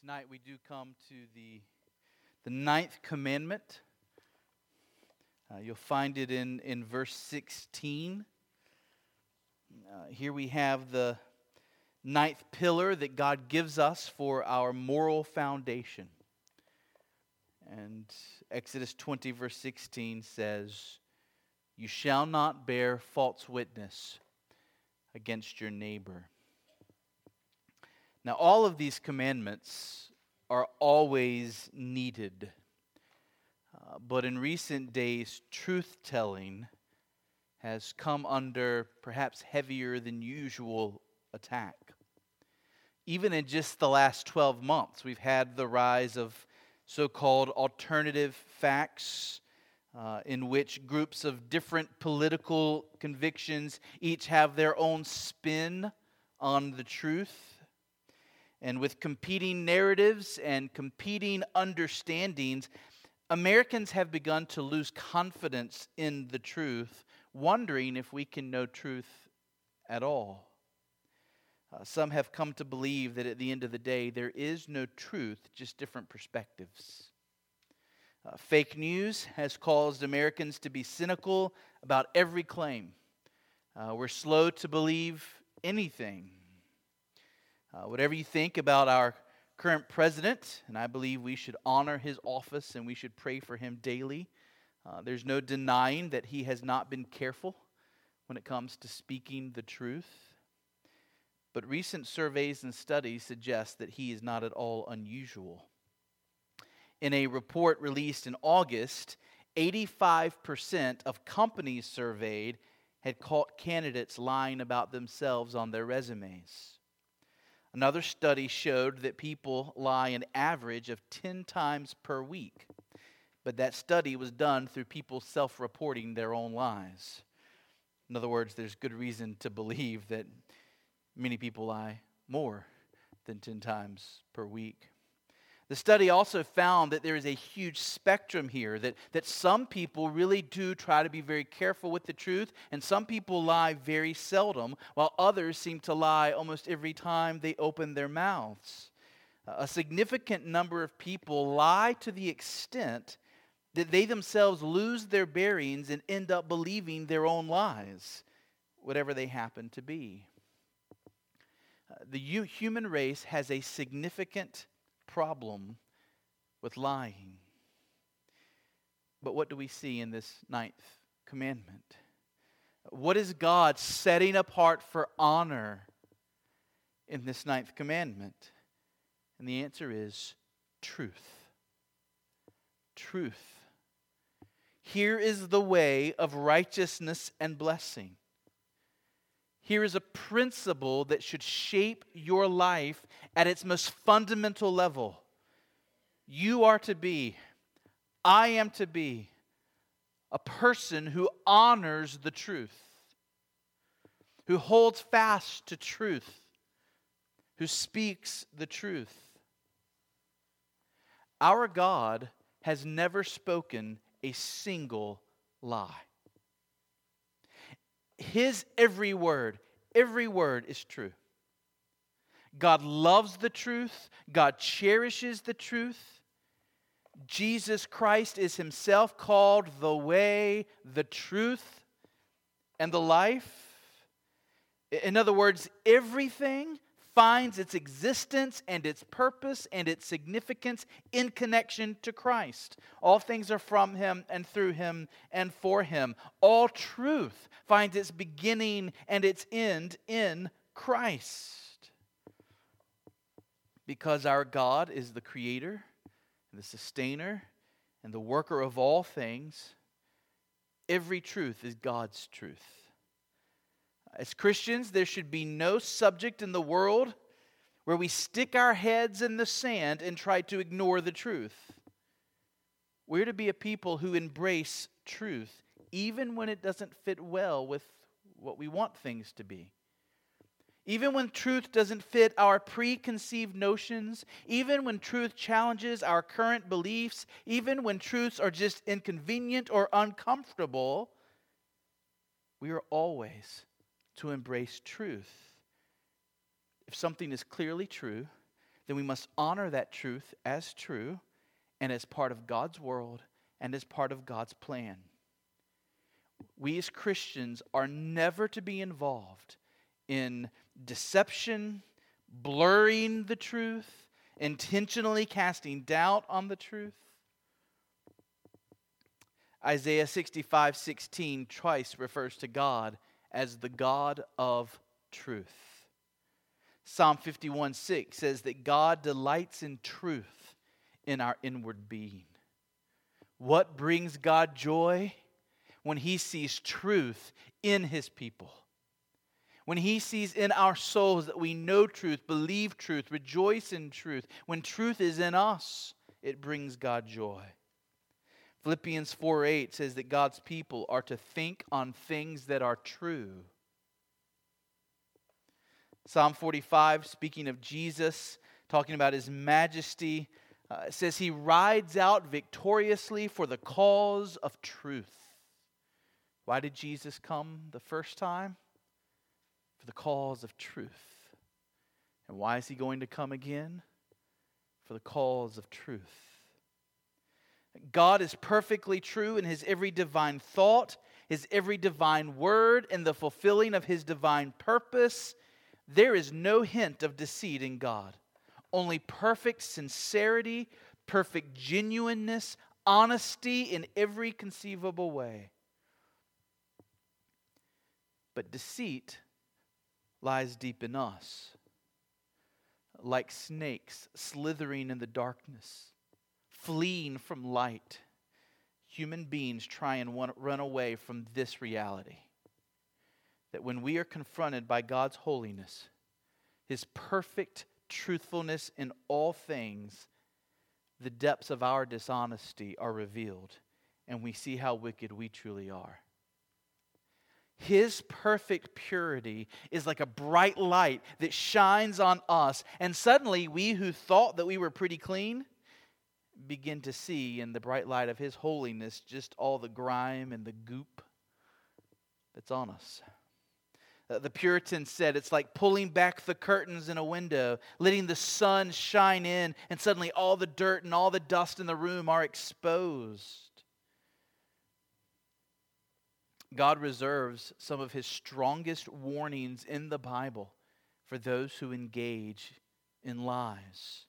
tonight we do come to the, the ninth commandment. Uh, you'll find it in, in verse 16. Uh, here we have the ninth pillar that God gives us for our moral foundation. And Exodus 20, verse 16 says, You shall not bear false witness against your neighbor. Now, all of these commandments are always needed. Uh, but in recent days, truth telling has come under perhaps heavier than usual attack. Even in just the last 12 months, we've had the rise of so called alternative facts, uh, in which groups of different political convictions each have their own spin on the truth. And with competing narratives and competing understandings, Americans have begun to lose confidence in the truth, wondering if we can know truth at all. Uh, some have come to believe that at the end of the day, there is no truth, just different perspectives. Uh, fake news has caused Americans to be cynical about every claim. Uh, we're slow to believe anything. Uh, whatever you think about our current president, and I believe we should honor his office and we should pray for him daily. Uh, there's no denying that he has not been careful when it comes to speaking the truth. But recent surveys and studies suggest that he is not at all unusual. In a report released in August, 85% of companies surveyed had caught candidates lying about themselves on their resumes. Another study showed that people lie an average of 10 times per week. But that study was done through people self reporting their own lies. In other words, there's good reason to believe that many people lie more than 10 times per week. The study also found that there is a huge spectrum here, that, that some people really do try to be very careful with the truth, and some people lie very seldom, while others seem to lie almost every time they open their mouths. A significant number of people lie to the extent that they themselves lose their bearings and end up believing their own lies, whatever they happen to be. Uh, the human race has a significant problem with lying. But what do we see in this ninth commandment? What is God setting apart for honor in this ninth commandment? And the answer is truth. Truth. Here is the way of righteousness and blessing. Here is a principle that should shape your life at its most fundamental level. You are to be, I am to be, a person who honors the truth, who holds fast to truth, who speaks the truth. Our God has never spoken a single lie. His every word, every word is true. God loves the truth, God cherishes the truth. Jesus Christ is himself called the way, the truth, and the life. In other words, everything finds its existence and its purpose and its significance in connection to Christ. All things are from Him and through Him and for Him. All truth finds its beginning and its end in Christ. Because our God is the creator, and the sustainer, and the worker of all things, every truth is God's truth. As Christians, there should be no subject in the world where we stick our heads in the sand and try to ignore the truth. We're to be a people who embrace truth, even when it doesn't fit well with what we want things to be. Even when truth doesn't fit our preconceived notions, even when truth challenges our current beliefs, even when truths are just inconvenient or uncomfortable, we are always to embrace truth. If something is clearly true, then we must honor that truth as true and as part of God's world and as part of God's plan. We as Christians are never to be involved in deception, blurring the truth, intentionally casting doubt on the truth. Isaiah 65 16 twice refers to God as the God of truth. Psalm 51 6 says that God delights in truth in our inward being. What brings God joy? When he sees truth in his people. When he sees in our souls that we know truth, believe truth, rejoice in truth. When truth is in us, it brings God joy. Philippians 4 8 says that God's people are to think on things that are true. Psalm 45, speaking of Jesus, talking about his majesty, uh, says he rides out victoriously for the cause of truth. Why did Jesus come the first time? For the cause of truth. And why is he going to come again? For the cause of truth. God is perfectly true in his every divine thought, his every divine word, and the fulfilling of his divine purpose. There is no hint of deceit in God, only perfect sincerity, perfect genuineness, honesty in every conceivable way. But deceit lies deep in us, like snakes slithering in the darkness fleeing from light, human beings try and run away from this reality. That when we are confronted by God's holiness, His perfect truthfulness in all things, the depths of our dishonesty are revealed, and we see how wicked we truly are. His perfect purity is like a bright light that shines on us, and suddenly we who thought that we were pretty clean begin to see in the bright light of His holiness just all the grime and the goop that's on us. Uh, the Puritan said it's like pulling back the curtains in a window, letting the sun shine in, and suddenly all the dirt and all the dust in the room are exposed. God reserves some of his strongest warnings in the Bible for those who engage in lies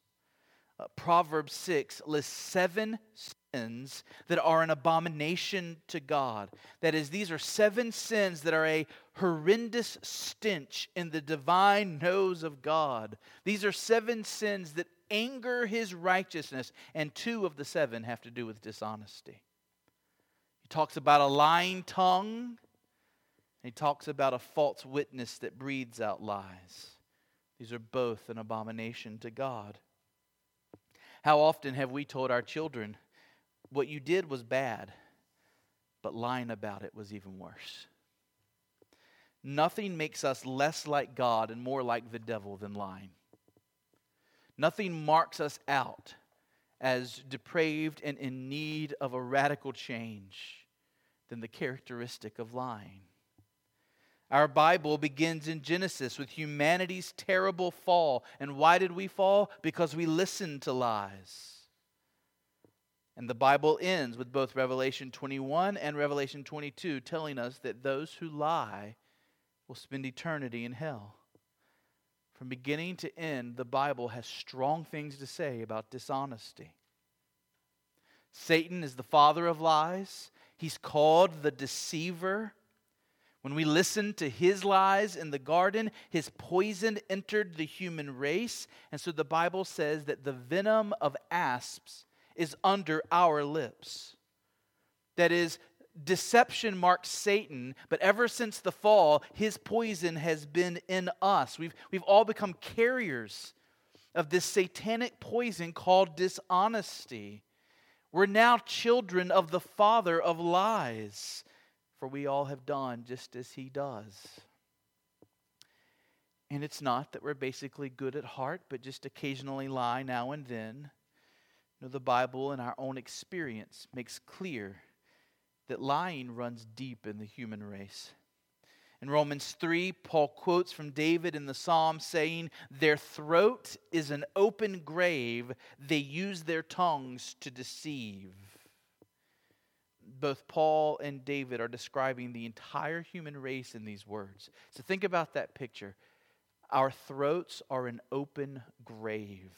Proverbs 6 lists seven sins that are an abomination to God. That is, these are seven sins that are a horrendous stench in the divine nose of God. These are seven sins that anger his righteousness, and two of the seven have to do with dishonesty. He talks about a lying tongue, he talks about a false witness that breathes out lies. These are both an abomination to God. How often have we told our children, what you did was bad, but lying about it was even worse? Nothing makes us less like God and more like the devil than lying. Nothing marks us out as depraved and in need of a radical change than the characteristic of lying. Our Bible begins in Genesis with humanity's terrible fall. And why did we fall? Because we listened to lies. And the Bible ends with both Revelation 21 and Revelation 22 telling us that those who lie will spend eternity in hell. From beginning to end, the Bible has strong things to say about dishonesty. Satan is the father of lies, he's called the deceiver. When we listened to his lies in the garden, his poison entered the human race. And so the Bible says that the venom of asps is under our lips. That is, deception marks Satan, but ever since the fall, his poison has been in us. We've, we've all become carriers of this satanic poison called dishonesty. We're now children of the father of lies for we all have done just as he does. And it's not that we're basically good at heart, but just occasionally lie now and then. No, the Bible and our own experience makes clear that lying runs deep in the human race. In Romans 3, Paul quotes from David in the psalm saying, Their throat is an open grave, they use their tongues to deceive. Both Paul and David are describing the entire human race in these words. So think about that picture. Our throats are an open grave.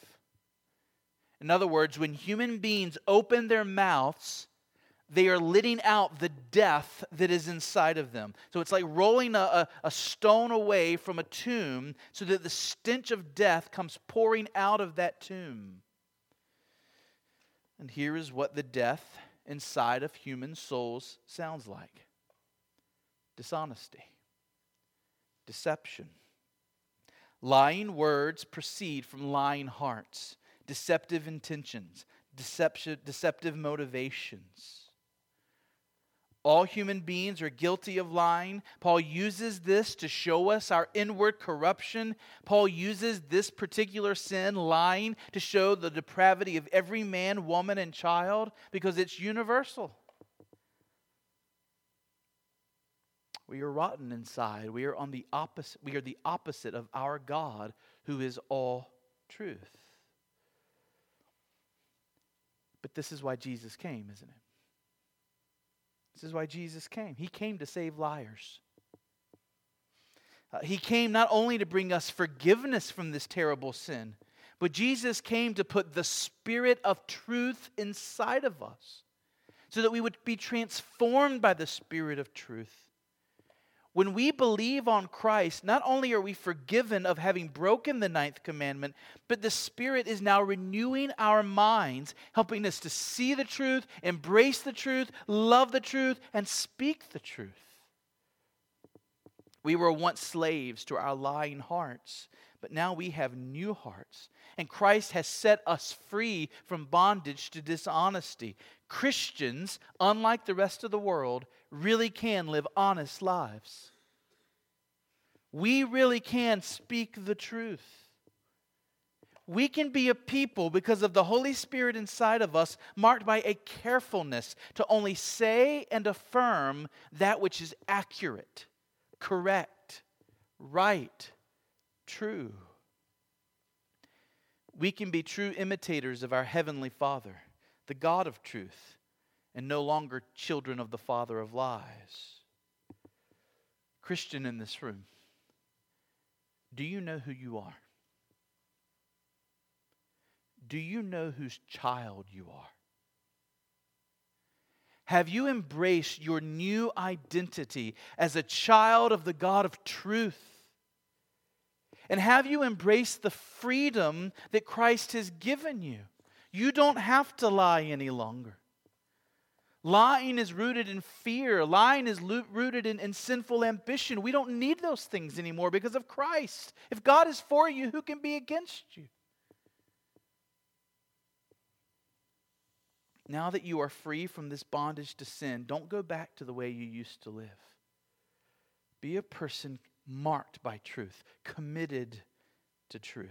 In other words, when human beings open their mouths, they are letting out the death that is inside of them. So it's like rolling a, a, stone away from a tomb so that the stench of death comes pouring out of that tomb. And here is what the death inside of human souls sounds like dishonesty, deception. Lying words proceed from lying hearts, deceptive intentions, deceptive motivations. All human beings are guilty of lying. Paul uses this to show us our inward corruption. Paul uses this particular sin, lying, to show the depravity of every man, woman, and child because it's universal. We are rotten inside. We are on the opposite we are the opposite of our God who is all truth. But this is why Jesus came, isn't it? This is why Jesus came. He came to save liars. Uh, he came not only to bring us forgiveness from this terrible sin, but Jesus came to put the Spirit of truth inside of us so that we would be transformed by the Spirit of truth. When we believe on Christ, not only are we forgiven of having broken the ninth commandment, but the Spirit is now renewing our minds, helping us to see the truth, embrace the truth, love the truth, and speak the truth. We were once slaves to our lying hearts, but now we have new hearts. And Christ has set us free from bondage to dishonesty. Christians, unlike the rest of the world, really can live honest lives. We really can speak the truth. We can be a people because of the Holy Spirit inside of us, marked by a carefulness to only say and affirm that which is accurate, correct, right, true. We can be true imitators of our Heavenly Father, the God of truth and no longer children of the father of lies. Christian in this room, do you know who you are? Do you know whose child you are? Have you embraced your new identity as a child of the God of truth? And have you embraced the freedom that Christ has given you? You don't have to lie any longer. Lying is rooted in fear. Lying is lo- rooted in, in sinful ambition. We don't need those things anymore because of Christ. If God is for you, who can be against you? Now that you are free from this bondage to sin, don't go back to the way you used to live. Be a person marked by truth, committed to truth.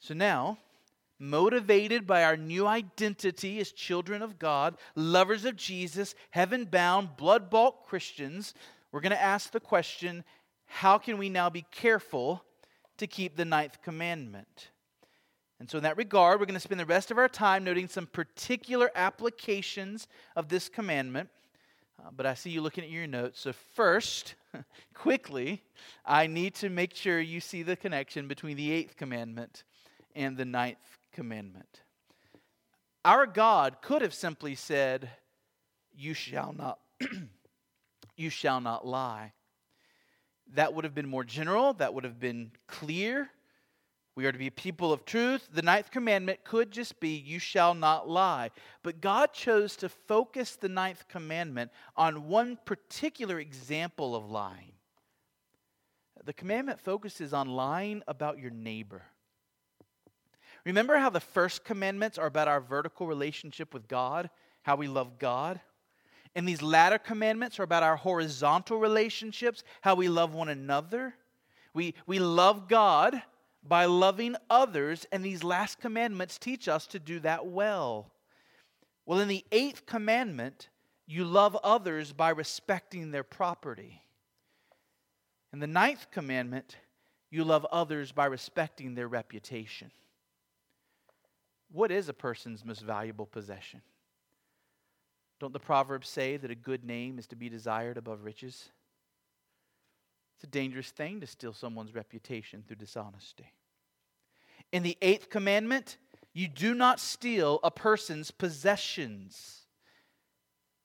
So now, motivated by our new identity as children of God, lovers of Jesus, heaven bound, blood bought Christians, we're going to ask the question how can we now be careful to keep the ninth commandment? And so, in that regard, we're going to spend the rest of our time noting some particular applications of this commandment. Uh, but I see you looking at your notes. So, first, quickly, I need to make sure you see the connection between the eighth commandment and the ninth commandment. Our God could have simply said, You shall not, you shall not lie. That would have been more general, that would have been clear. We are to be people of truth. The ninth commandment could just be, You shall not lie. But God chose to focus the ninth commandment on one particular example of lying. The commandment focuses on lying about your neighbor. Remember how the first commandments are about our vertical relationship with God, how we love God? And these latter commandments are about our horizontal relationships, how we love one another. We, we love God by loving others, and these last commandments teach us to do that well. Well, in the eighth commandment, you love others by respecting their property. In the ninth commandment, you love others by respecting their reputation. What is a person's most valuable possession? Don't the Proverbs say that a good name is to be desired above riches? It's a dangerous thing to steal someone's reputation through dishonesty. In the eighth commandment, you do not steal a person's possessions.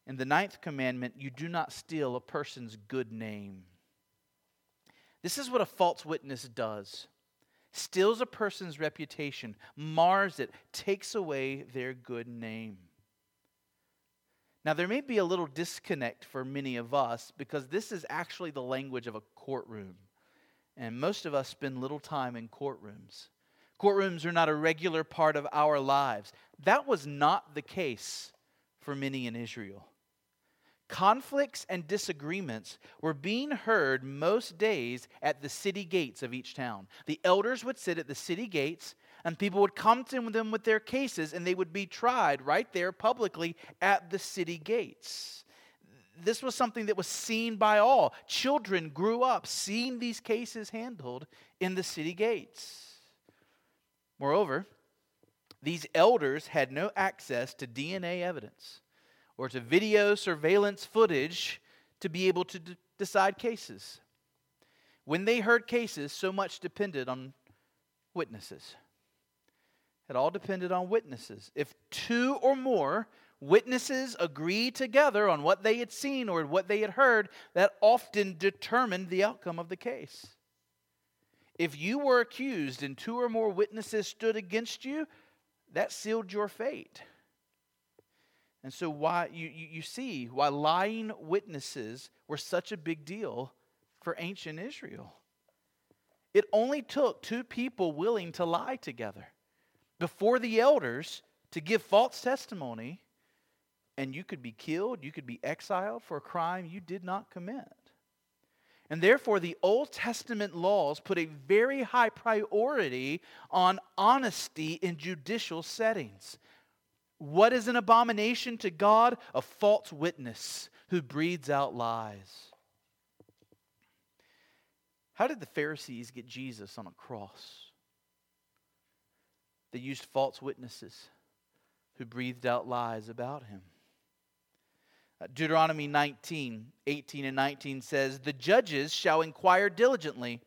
In the ninth commandment, you do not steal a person's good name. This is what a false witness does steals a person's reputation, mars it, takes away their good name. Now, there may be a little disconnect for many of us because this is actually the language of a courtroom. And most of us spend little time in courtrooms. Courtrooms are not a regular part of our lives. That was not the case for many in Israel. Conflicts and disagreements were being heard most days at the city gates of each town. The elders would sit at the city gates and people would come to them with their cases and they would be tried right there publicly at the city gates. This was something that was seen by all. Children grew up seeing these cases handled in the city gates. Moreover, these elders had no access to DNA evidence or to video surveillance footage to be able to d- decide cases. When they heard cases, so much depended on witnesses. It all depended on witnesses. If two or more witnesses agreed together on what they had seen or what they had heard, that often determined the outcome of the case. If you were accused and two or more witnesses stood against you, that sealed your fate. And so, why you, you, you see why lying witnesses were such a big deal for ancient Israel. It only took two people willing to lie together before the elders to give false testimony, and you could be killed, you could be exiled for a crime you did not commit. And therefore, the Old Testament laws put a very high priority on honesty in judicial settings. What is an abomination to God? A false witness who breathes out lies. How did the Pharisees get Jesus on a cross? They used false witnesses who breathed out lies about him. Uh, Deuteronomy 19, 18 and 19 says, The judges shall inquire diligently,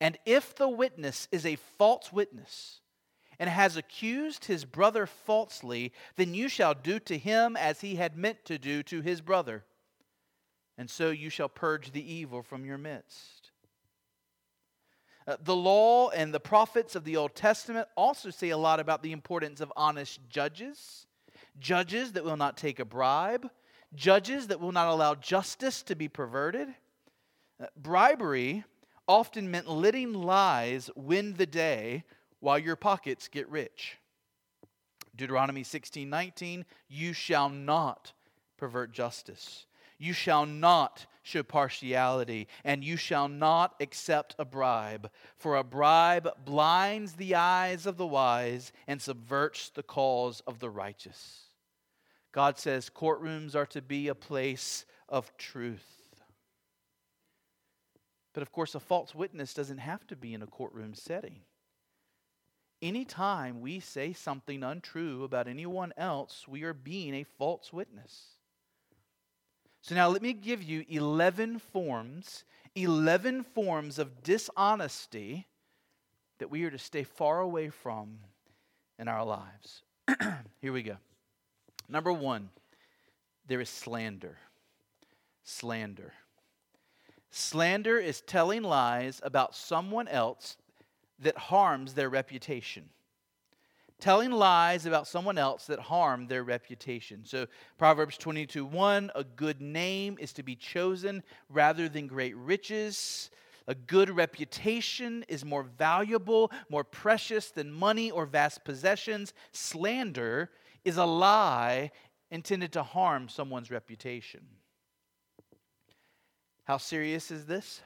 and if the witness is a false witness, and has accused his brother falsely, then you shall do to him as he had meant to do to his brother. And so you shall purge the evil from your midst. Uh, the law and the prophets of the Old Testament also say a lot about the importance of honest judges, judges that will not take a bribe, judges that will not allow justice to be perverted. Uh, bribery often meant letting lies win the day while your pockets get rich. Deuteronomy 16 19, you shall not pervert justice. You shall not show partiality, and you shall not accept a bribe, for a bribe blinds the eyes of the wise and subverts the cause of the righteous. God says courtrooms are to be a place of truth. But of course, a false witness doesn't have to be in a courtroom setting. Anytime we say something untrue about anyone else, we are being a false witness. So now let me give you 11 forms, 11 forms of dishonesty that we are to stay far away from in our lives. Here we go. Number one, there is slander. Slander. Slander is telling lies about someone else that harms their reputation telling lies about someone else that harm their reputation. So, Proverbs 22 1 a good name is to be chosen rather than great riches. A good reputation is more valuable, more precious than money or vast possessions. Slander is a lie intended to harm someone's reputation. How serious is this?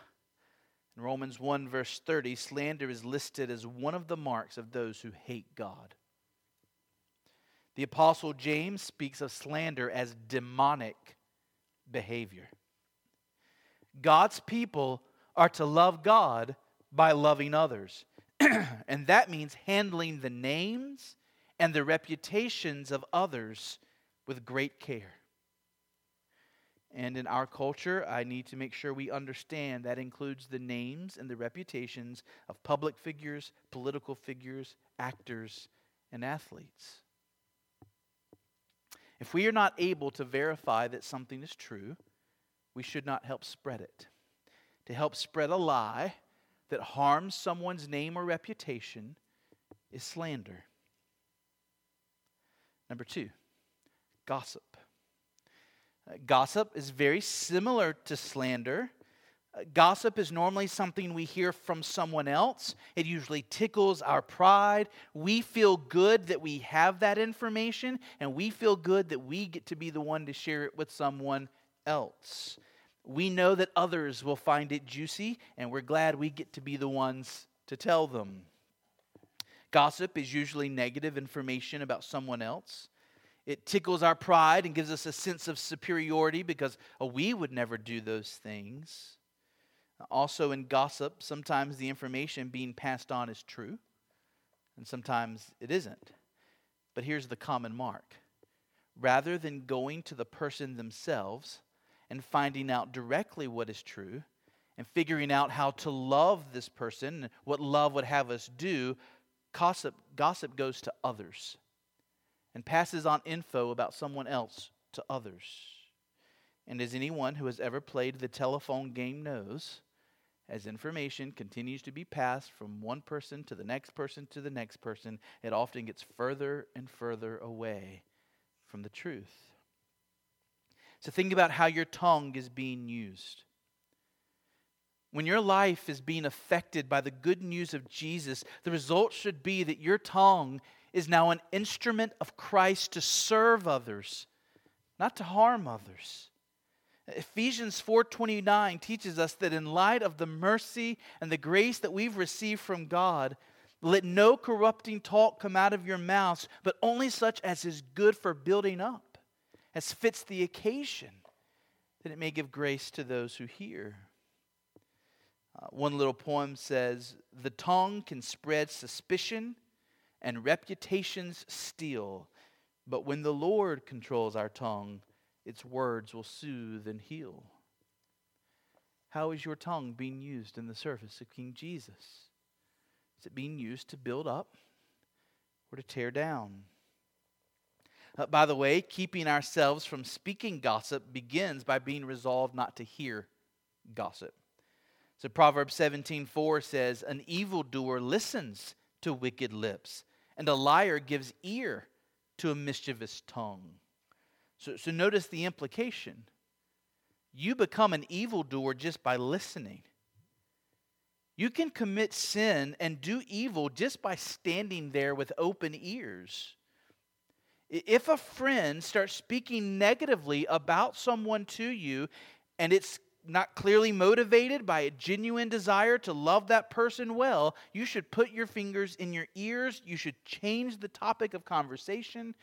In Romans 1, verse 30, slander is listed as one of the marks of those who hate God. The Apostle James speaks of slander as demonic behavior. God's people are to love God by loving others. and that means handling the names and the reputations of others with great care. And in our culture, I need to make sure we understand that includes the names and the reputations of public figures, political figures, actors, and athletes. If we are not able to verify that something is true, we should not help spread it. To help spread a lie that harms someone's name or reputation is slander. Number two, gossip. Gossip is very similar to slander. Uh, gossip is normally something we hear from someone else. It usually tickles our pride. We feel good that we have that information, and we feel good that we get to be the one to share it with someone else. We know that others will find it juicy, and we're glad we get to be the ones to tell them. Gossip is usually negative information about someone else. It tickles our pride and gives us a sense of superiority because oh, we would never do those things. Also, in gossip, sometimes the information being passed on is true, and sometimes it isn't. But here's the common mark rather than going to the person themselves and finding out directly what is true and figuring out how to love this person, what love would have us do, gossip, gossip goes to others and passes on info about someone else to others. And as anyone who has ever played the telephone game knows, as information continues to be passed from one person to the next person to the next person, it often gets further and further away from the truth. So think about how your tongue is being used. When your life is being affected by the good news of Jesus, the result should be that your tongue is now an instrument of Christ to serve others, not to harm others. Ephesians 4:29 teaches us that in light of the mercy and the grace that we've received from God, let no corrupting talk come out of your mouths, but only such as is good for building up, as fits the occasion, that it may give grace to those who hear. Uh, one little poem says, "The tongue can spread suspicion and reputations steal. But when the Lord controls our tongue, its words will soothe and heal. How is your tongue being used in the service of King Jesus? Is it being used to build up or to tear down? Uh, by the way, keeping ourselves from speaking gossip begins by being resolved not to hear gossip. So Proverbs 17:4 says, "An evildoer listens to wicked lips, and a liar gives ear to a mischievous tongue. So, so notice the implication. You become an evildoer just by listening. You can commit sin and do evil just by standing there with open ears. If a friend starts speaking negatively about someone to you and it's not clearly motivated by a genuine desire to love that person well, you should put your fingers in your ears. You should change the topic of conversation.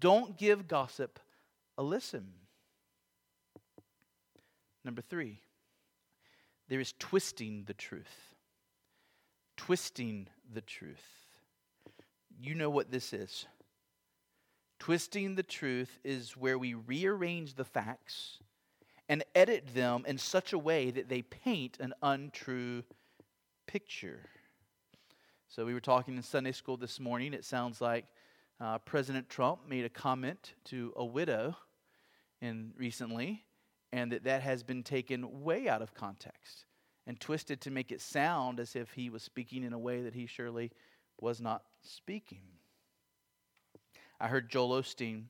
Don't give gossip a listen. Number three, there is twisting the truth. Twisting the truth. You know what this is. Twisting the truth is where we rearrange the facts and edit them in such a way that they paint an untrue picture. So, we were talking in Sunday school this morning. It sounds like uh, President Trump made a comment to a widow in recently, and that that has been taken way out of context and twisted to make it sound as if he was speaking in a way that he surely was not speaking. I heard Joel Osteen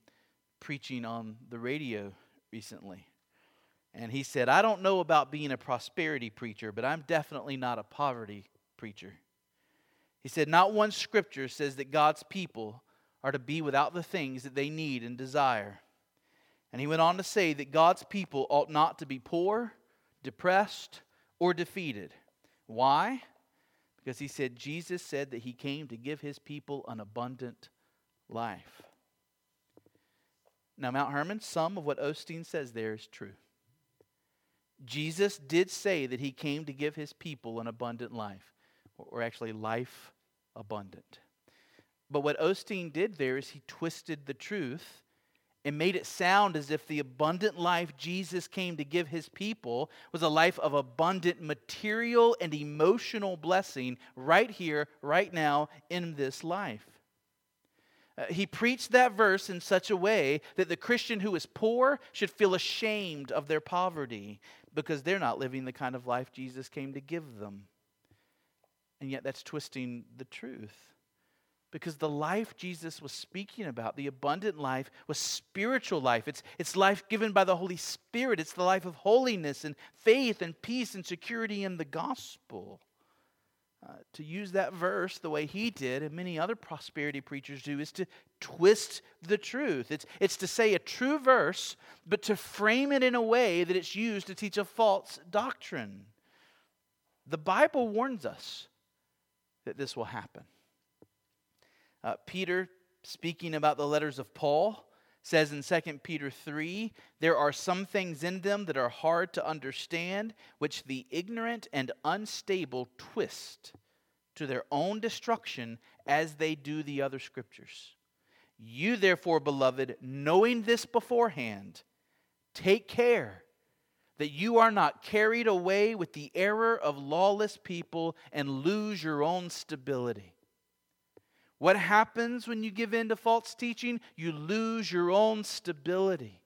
preaching on the radio recently. And he said, I don't know about being a prosperity preacher, but I'm definitely not a poverty preacher. He said, Not one scripture says that God's people are to be without the things that they need and desire. And he went on to say that God's people ought not to be poor, depressed, or defeated. Why? Because he said Jesus said that he came to give his people an abundant life. Now, Mount Hermon, some of what Osteen says there is true. Jesus did say that he came to give his people an abundant life, or actually life abundant. But what Osteen did there is he twisted the truth and made it sound as if the abundant life Jesus came to give his people was a life of abundant material and emotional blessing right here, right now, in this life. Uh, he preached that verse in such a way that the Christian who is poor should feel ashamed of their poverty because they're not living the kind of life Jesus came to give them. And yet, that's twisting the truth. Because the life Jesus was speaking about, the abundant life, was spiritual life. It's, it's life given by the Holy Spirit. It's the life of holiness and faith and peace and security in the gospel. Uh, to use that verse the way he did, and many other prosperity preachers do, is to twist the truth. It's, it's to say a true verse, but to frame it in a way that it's used to teach a false doctrine. The Bible warns us that this will happen. Uh, Peter, speaking about the letters of Paul, says in 2 Peter 3 there are some things in them that are hard to understand, which the ignorant and unstable twist to their own destruction as they do the other scriptures. You, therefore, beloved, knowing this beforehand, take care that you are not carried away with the error of lawless people and lose your own stability. What happens when you give in to false teaching? You lose your own stability.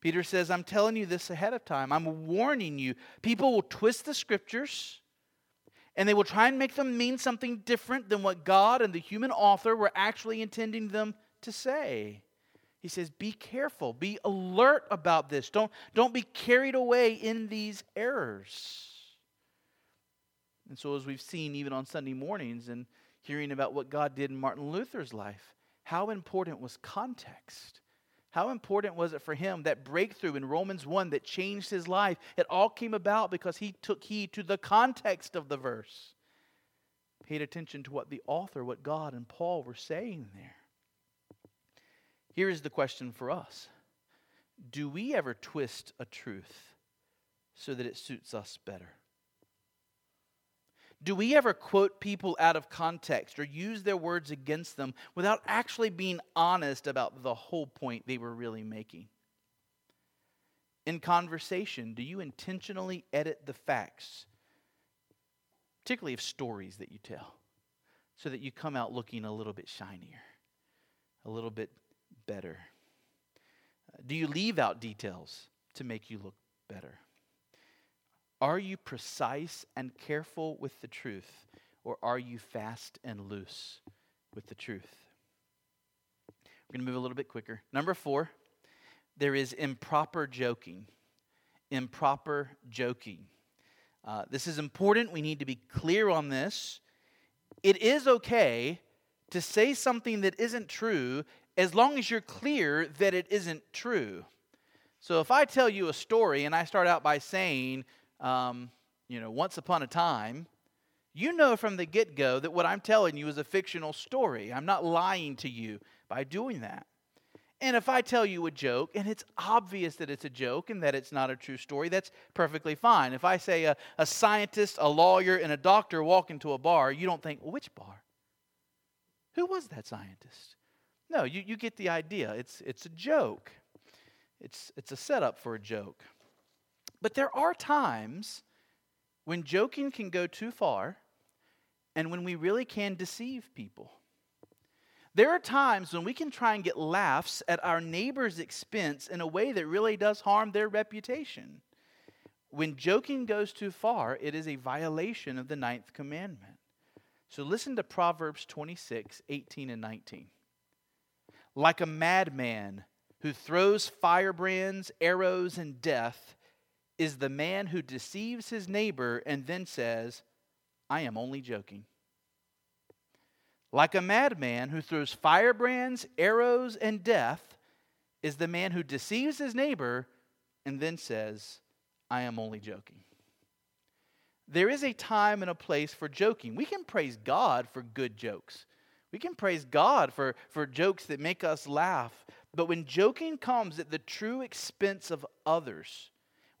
Peter says, I'm telling you this ahead of time. I'm warning you. People will twist the scriptures and they will try and make them mean something different than what God and the human author were actually intending them to say. He says, Be careful, be alert about this. Don't, don't be carried away in these errors. And so, as we've seen even on Sunday mornings and hearing about what God did in Martin Luther's life. How important was context? How important was it for him that breakthrough in Romans 1 that changed his life? It all came about because he took heed to the context of the verse, paid attention to what the author, what God and Paul were saying there. Here is the question for us Do we ever twist a truth so that it suits us better? Do we ever quote people out of context or use their words against them without actually being honest about the whole point they were really making? In conversation, do you intentionally edit the facts, particularly of stories that you tell, so that you come out looking a little bit shinier, a little bit better? Uh, do you leave out details to make you look better? Are you precise and careful with the truth, or are you fast and loose with the truth? We're going to move a little bit quicker. Number four, there is improper joking. Improper joking. Uh, this is important. We need to be clear on this. It is okay to say something that isn't true as long as you're clear that it isn't true. So if I tell you a story and I start out by saying, um, you know, once upon a time, you know from the get go that what I'm telling you is a fictional story. I'm not lying to you by doing that. And if I tell you a joke and it's obvious that it's a joke and that it's not a true story, that's perfectly fine. If I say a, a scientist, a lawyer, and a doctor walk into a bar, you don't think, which bar? Who was that scientist? No, you, you get the idea. It's, it's a joke, it's, it's a setup for a joke. But there are times when joking can go too far and when we really can deceive people. There are times when we can try and get laughs at our neighbor's expense in a way that really does harm their reputation. When joking goes too far, it is a violation of the ninth commandment. So listen to Proverbs 26, 18, and 19. Like a madman who throws firebrands, arrows, and death, is the man who deceives his neighbor and then says, I am only joking. Like a madman who throws firebrands, arrows, and death is the man who deceives his neighbor and then says, I am only joking. There is a time and a place for joking. We can praise God for good jokes. We can praise God for, for jokes that make us laugh. But when joking comes at the true expense of others,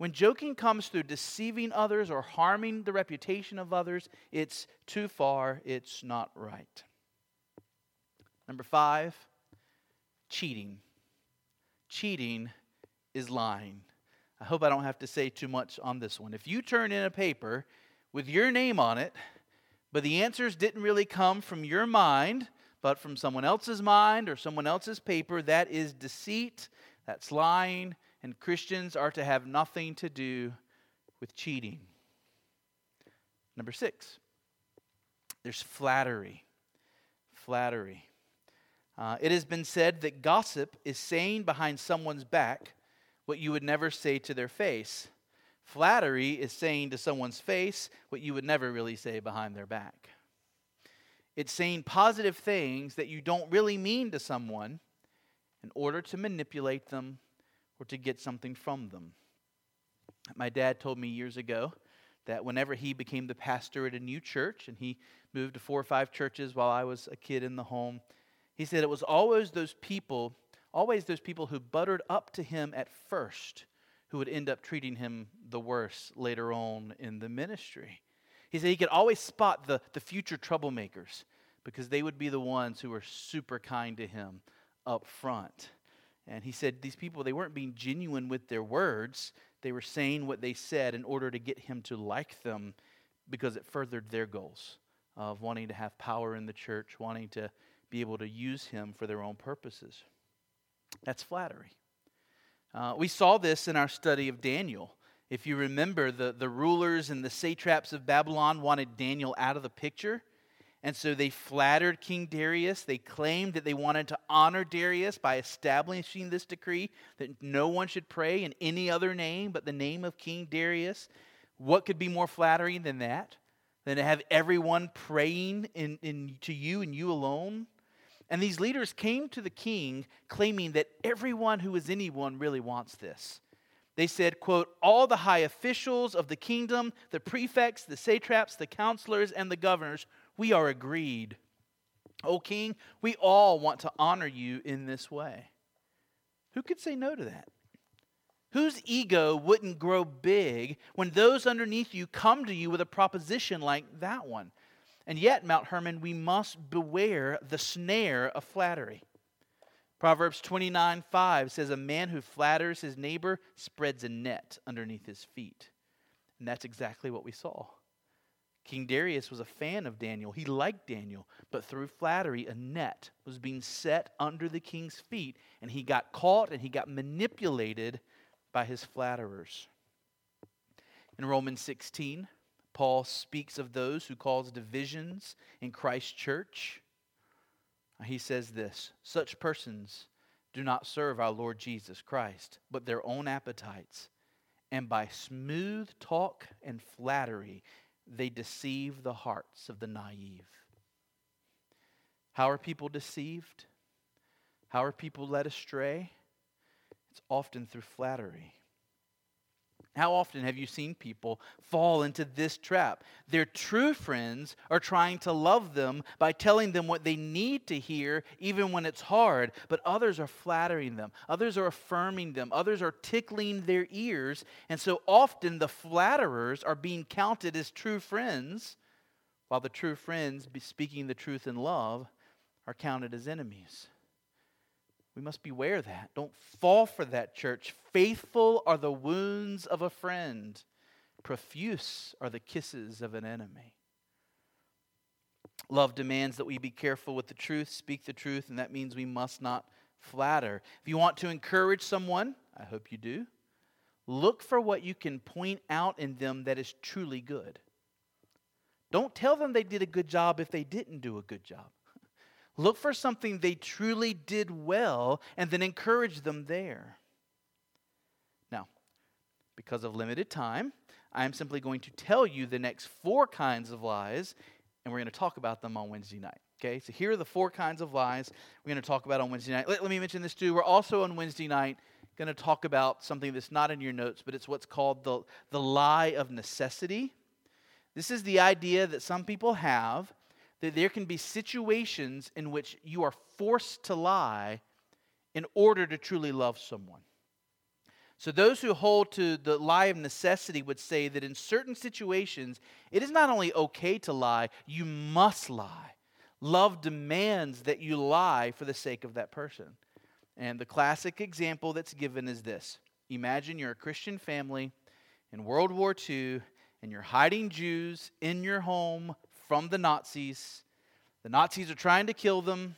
When joking comes through deceiving others or harming the reputation of others, it's too far, it's not right. Number five, cheating. Cheating is lying. I hope I don't have to say too much on this one. If you turn in a paper with your name on it, but the answers didn't really come from your mind, but from someone else's mind or someone else's paper, that is deceit, that's lying, and Christians are to have nothing to do with cheating. Number six, there's flattery. Flattery. Uh, it has been said that gossip is saying behind someone's back what you would never say to their face. Flattery is saying to someone's face what you would never really say behind their back. It's saying positive things that you don't really mean to someone in order to manipulate them or to get something from them. My dad told me years ago that whenever he became the pastor at a new church and he moved to four or five churches while I was a kid in the home, he said it was always those people always those people who buttered up to him at first who would end up treating him the worse later on in the ministry. He said he could always spot the, the future troublemakers because they would be the ones who were super kind to him up front. And he said these people, they weren't being genuine with their words. They were saying what they said in order to get him to like them because it furthered their goals of wanting to have power in the church, wanting to be able to use him for their own purposes. That's flattery. Uh, we saw this in our study of Daniel. If you remember, the, the rulers and the satraps of Babylon wanted Daniel out of the picture. And so they flattered King Darius. They claimed that they wanted to honor Darius by establishing this decree that no one should pray in any other name but the name of King Darius. What could be more flattering than that? Than to have everyone praying in, in, to you and you alone? And these leaders came to the king claiming that everyone who is anyone really wants this. They said, quote, all the high officials of the kingdom, the prefects, the satraps, the counselors, and the governors, we are agreed. O king, we all want to honor you in this way. Who could say no to that? Whose ego wouldn't grow big when those underneath you come to you with a proposition like that one? And yet, Mount Hermon, we must beware the snare of flattery. Proverbs 29 5 says, A man who flatters his neighbor spreads a net underneath his feet. And that's exactly what we saw. King Darius was a fan of Daniel. He liked Daniel, but through flattery, a net was being set under the king's feet, and he got caught and he got manipulated by his flatterers. In Romans 16, Paul speaks of those who cause divisions in Christ's church. He says this such persons do not serve our Lord Jesus Christ, but their own appetites. And by smooth talk and flattery, they deceive the hearts of the naive. How are people deceived? How are people led astray? It's often through flattery. How often have you seen people fall into this trap? Their true friends are trying to love them by telling them what they need to hear, even when it's hard, but others are flattering them. Others are affirming them. Others are tickling their ears. And so often the flatterers are being counted as true friends, while the true friends, speaking the truth in love, are counted as enemies. We must beware that. Don't fall for that, church. Faithful are the wounds of a friend, profuse are the kisses of an enemy. Love demands that we be careful with the truth, speak the truth, and that means we must not flatter. If you want to encourage someone, I hope you do, look for what you can point out in them that is truly good. Don't tell them they did a good job if they didn't do a good job. Look for something they truly did well and then encourage them there. Now, because of limited time, I am simply going to tell you the next four kinds of lies, and we're going to talk about them on Wednesday night. Okay, so here are the four kinds of lies we're going to talk about on Wednesday night. Let, let me mention this too. We're also on Wednesday night going to talk about something that's not in your notes, but it's what's called the, the lie of necessity. This is the idea that some people have that there can be situations in which you are forced to lie in order to truly love someone. So, those who hold to the lie of necessity would say that in certain situations, it is not only okay to lie, you must lie. Love demands that you lie for the sake of that person. And the classic example that's given is this Imagine you're a Christian family in World War II, and you're hiding Jews in your home from the Nazis. The Nazis are trying to kill them.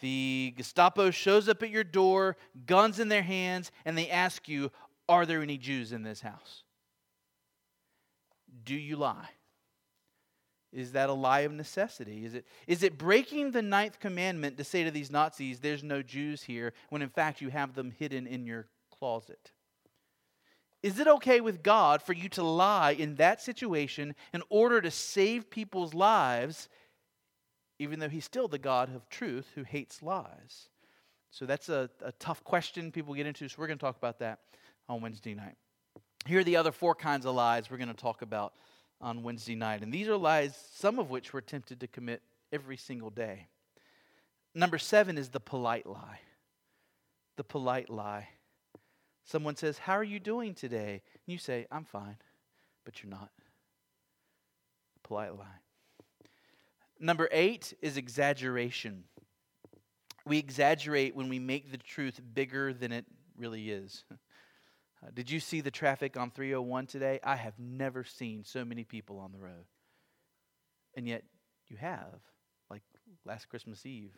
The Gestapo shows up at your door, guns in their hands, and they ask you, Are there any Jews in this house? Do you lie? Is that a lie of necessity? Is it, is it breaking the ninth commandment to say to these Nazis, There's no Jews here, when in fact you have them hidden in your closet? Is it okay with God for you to lie in that situation in order to save people's lives even though he's still the God of truth who hates lies? So that's a, a tough question people get into. So we're going to talk about that on Wednesday night. Here are the other four kinds of lies we're going to talk about on Wednesday night. And these are lies, some of which we're tempted to commit every single day. Number seven is the polite lie. The polite lie. Someone says, How are you doing today? And you say, I'm fine, but you're not. Polite lie. Number eight is exaggeration. We exaggerate when we make the truth bigger than it really is. Uh, did you see the traffic on 301 today? I have never seen so many people on the road. And yet you have, like last Christmas Eve.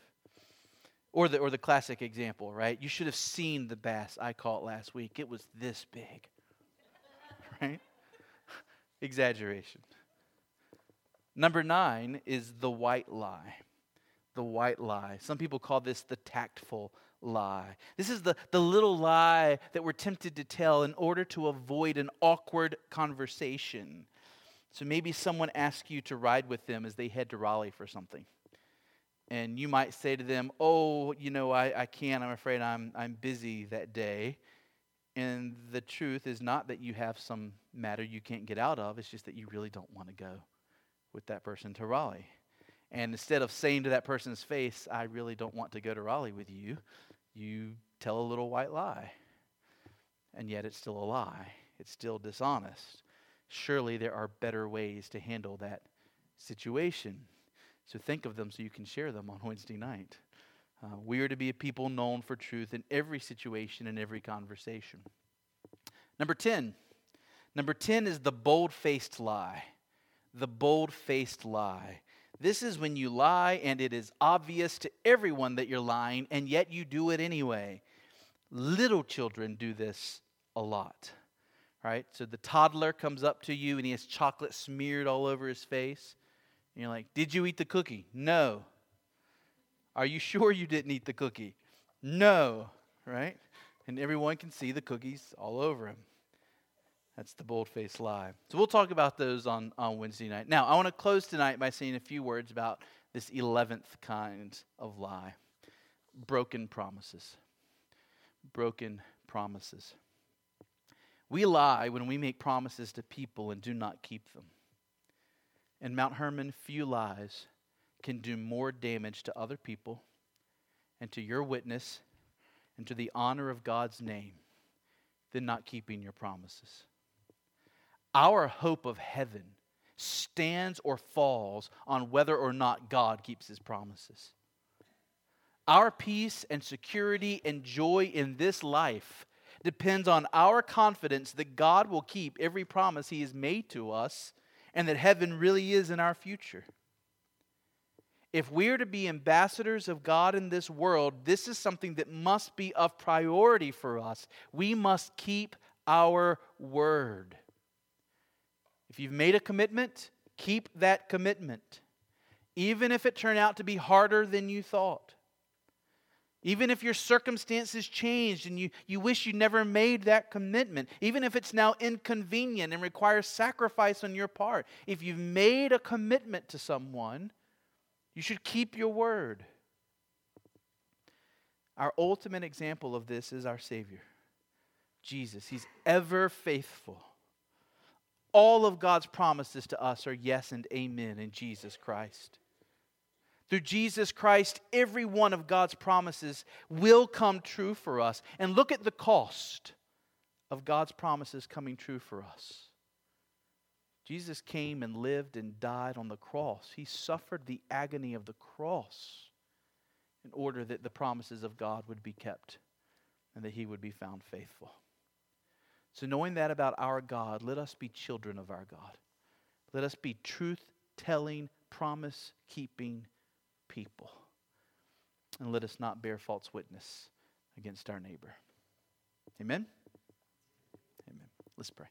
Or the, or the classic example, right? You should have seen the bass I caught last week. It was this big, right? Exaggeration. Number nine is the white lie. The white lie. Some people call this the tactful lie. This is the, the little lie that we're tempted to tell in order to avoid an awkward conversation. So maybe someone asks you to ride with them as they head to Raleigh for something. And you might say to them, Oh, you know, I, I can't. I'm afraid I'm, I'm busy that day. And the truth is not that you have some matter you can't get out of, it's just that you really don't want to go with that person to Raleigh. And instead of saying to that person's face, I really don't want to go to Raleigh with you, you tell a little white lie. And yet it's still a lie, it's still dishonest. Surely there are better ways to handle that situation. So think of them so you can share them on Wednesday night. Uh, we are to be a people known for truth in every situation and every conversation. Number 10. Number 10 is the bold faced lie. The bold faced lie. This is when you lie and it is obvious to everyone that you're lying, and yet you do it anyway. Little children do this a lot, right? So the toddler comes up to you and he has chocolate smeared all over his face. And you're like, Did you eat the cookie? No. Are you sure you didn't eat the cookie? No, right? And everyone can see the cookies all over him. That's the bold faced lie. So we'll talk about those on, on Wednesday night. Now, I want to close tonight by saying a few words about this 11th kind of lie broken promises. Broken promises. We lie when we make promises to people and do not keep them. In Mount Hermon, few lies can do more damage to other people and to your witness and to the honor of God's name than not keeping your promises. Our hope of heaven stands or falls on whether or not God keeps his promises. Our peace and security and joy in this life depends on our confidence that God will keep every promise he has made to us and that heaven really is in our future. If we are to be ambassadors of God in this world, this is something that must be of priority for us. We must keep our word. If you've made a commitment, keep that commitment, even if it turned out to be harder than you thought. Even if your circumstances changed and you, you wish you never made that commitment, even if it's now inconvenient and requires sacrifice on your part, if you've made a commitment to someone, you should keep your word. Our ultimate example of this is our Savior, Jesus. He's ever faithful all of God's promises to us are yes and amen in Jesus Christ. Through Jesus Christ, every one of God's promises will come true for us. And look at the cost of God's promises coming true for us. Jesus came and lived and died on the cross. He suffered the agony of the cross in order that the promises of God would be kept and that he would be found faithful. So, knowing that about our God, let us be children of our God. Let us be truth telling, promise keeping people. And let us not bear false witness against our neighbor. Amen? Amen. Let's pray.